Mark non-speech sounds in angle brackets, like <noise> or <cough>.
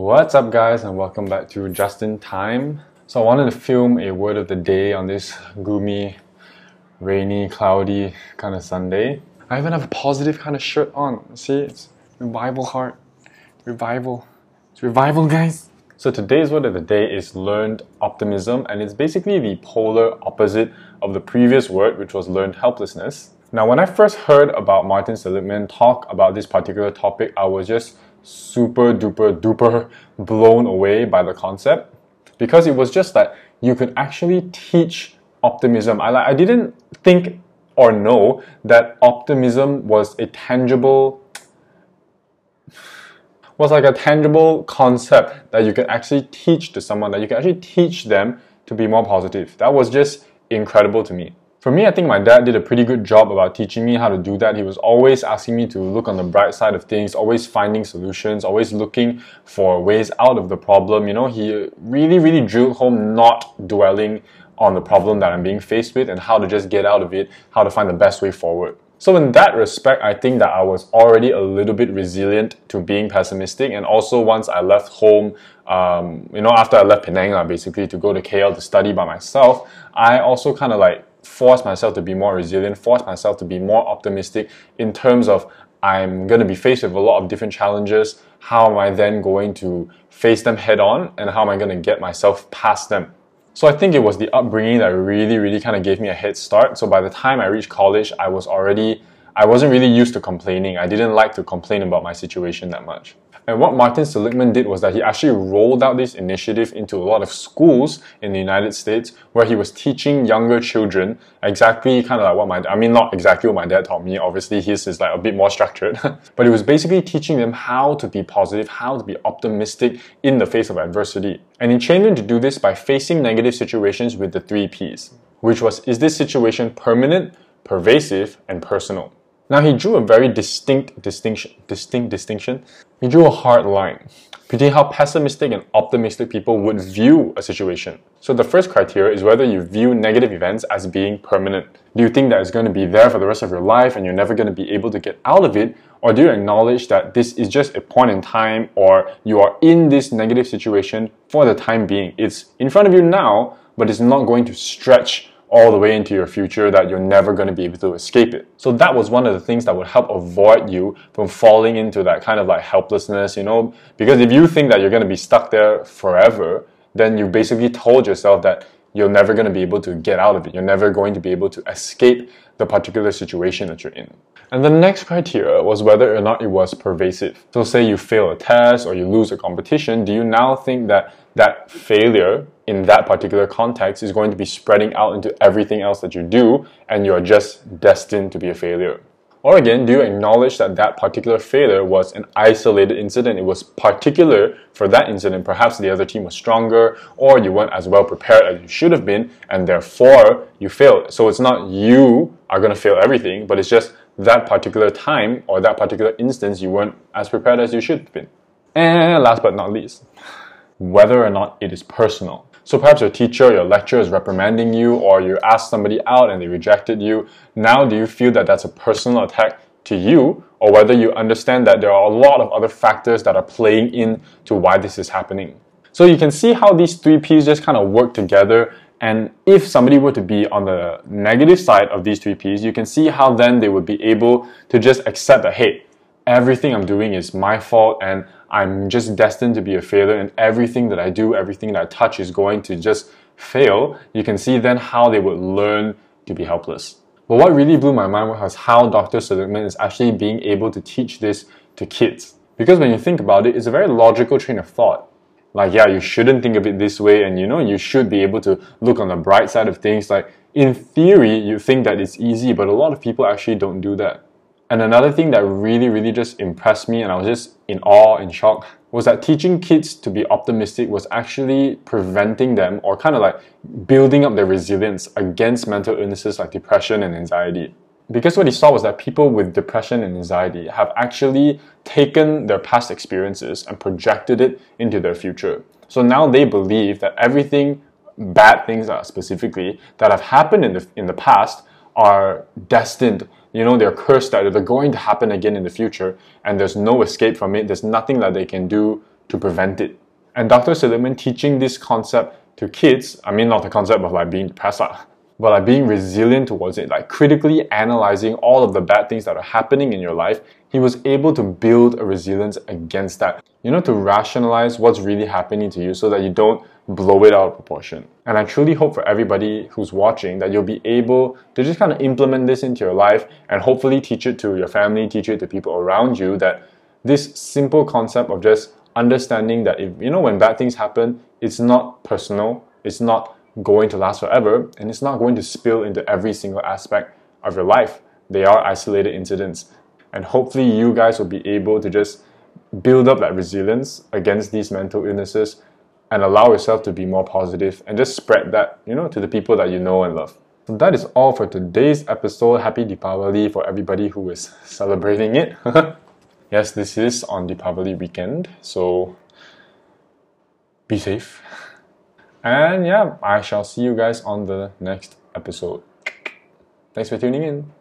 What's up, guys, and welcome back to Just in Time. So, I wanted to film a word of the day on this gloomy, rainy, cloudy kind of Sunday. I even have a positive kind of shirt on. See, it's revival heart, revival. It's revival, guys. So, today's word of the day is learned optimism, and it's basically the polar opposite of the previous word, which was learned helplessness. Now, when I first heard about Martin Seligman talk about this particular topic, I was just super duper duper blown away by the concept because it was just that you could actually teach optimism. I, I didn't think or know that optimism was a tangible was like a tangible concept that you can actually teach to someone that you can actually teach them to be more positive. That was just incredible to me. For me, I think my dad did a pretty good job about teaching me how to do that. He was always asking me to look on the bright side of things, always finding solutions, always looking for ways out of the problem. You know, he really, really drilled home not dwelling on the problem that I'm being faced with and how to just get out of it, how to find the best way forward. So in that respect, I think that I was already a little bit resilient to being pessimistic. And also once I left home, um, you know, after I left Penang, basically to go to KL to study by myself, I also kind of like force myself to be more resilient, force myself to be more optimistic in terms of I'm going to be faced with a lot of different challenges. How am I then going to face them head on and how am I going to get myself past them? So I think it was the upbringing that really, really kind of gave me a head start. So by the time I reached college, I was already, I wasn't really used to complaining. I didn't like to complain about my situation that much. And what Martin Seligman did was that he actually rolled out this initiative into a lot of schools in the United States where he was teaching younger children exactly kind of like what my, I mean, not exactly what my dad taught me. Obviously, his is like a bit more structured, <laughs> but he was basically teaching them how to be positive, how to be optimistic in the face of adversity. And he trained them to do this by facing negative situations with the three P's, which was, is this situation permanent, pervasive, and personal? Now he drew a very distinct distinction, distinct distinction. He drew a hard line between how pessimistic and optimistic people would view a situation. So the first criteria is whether you view negative events as being permanent. Do you think that it's going to be there for the rest of your life and you're never going to be able to get out of it? Or do you acknowledge that this is just a point in time or you are in this negative situation for the time being? It's in front of you now, but it's not going to stretch all the way into your future that you're never going to be able to escape it. So that was one of the things that would help avoid you from falling into that kind of like helplessness, you know, because if you think that you're going to be stuck there forever, then you basically told yourself that you're never going to be able to get out of it. You're never going to be able to escape the particular situation that you're in. And the next criteria was whether or not it was pervasive. So say you fail a test or you lose a competition, do you now think that that failure in that particular context is going to be spreading out into everything else that you do and you're just destined to be a failure? Or again, do you acknowledge that that particular failure was an isolated incident? It was particular for that incident. Perhaps the other team was stronger or you weren't as well prepared as you should have been and therefore you failed. So it's not you are going to fail everything, but it's just that particular time or that particular instance you weren't as prepared as you should have been. And last but not least, whether or not it is personal. So perhaps your teacher, your lecturer is reprimanding you, or you asked somebody out and they rejected you. Now, do you feel that that's a personal attack to you, or whether you understand that there are a lot of other factors that are playing in to why this is happening? So you can see how these three P's just kind of work together. And if somebody were to be on the negative side of these three P's, you can see how then they would be able to just accept that, hey, everything I'm doing is my fault and I'm just destined to be a failure and everything that I do, everything that I touch is going to just fail, you can see then how they would learn to be helpless. But what really blew my mind was how Dr. Seligman is actually being able to teach this to kids. Because when you think about it, it's a very logical train of thought. Like, yeah, you shouldn't think of it this way, and you know, you should be able to look on the bright side of things. Like, in theory, you think that it's easy, but a lot of people actually don't do that. And another thing that really, really just impressed me, and I was just in awe, and shock, was that teaching kids to be optimistic was actually preventing them or kind of like building up their resilience against mental illnesses like depression and anxiety. Because what he saw was that people with depression and anxiety have actually taken their past experiences and projected it into their future. So now they believe that everything, bad things uh, specifically, that have happened in the, in the past are destined you know they're cursed that they're going to happen again in the future and there's no escape from it there's nothing that they can do to prevent it. And Dr. Seligman teaching this concept to kids, I mean not the concept of like being depressed, but like being resilient towards it, like critically analyzing all of the bad things that are happening in your life, he was able to build a resilience against that. You know, to rationalize what's really happening to you so that you don't blow it out of proportion. And I truly hope for everybody who's watching that you'll be able to just kind of implement this into your life and hopefully teach it to your family, teach it to people around you that this simple concept of just understanding that if you know when bad things happen, it's not personal, it's not going to last forever, and it's not going to spill into every single aspect of your life. They are isolated incidents. And hopefully you guys will be able to just build up that resilience against these mental illnesses and allow yourself to be more positive and just spread that, you know, to the people that you know and love. So that is all for today's episode. Happy Deepavali for everybody who is <laughs> celebrating it. <laughs> yes, this is on Deepavali weekend, so be safe. And yeah, I shall see you guys on the next episode. Thanks for tuning in.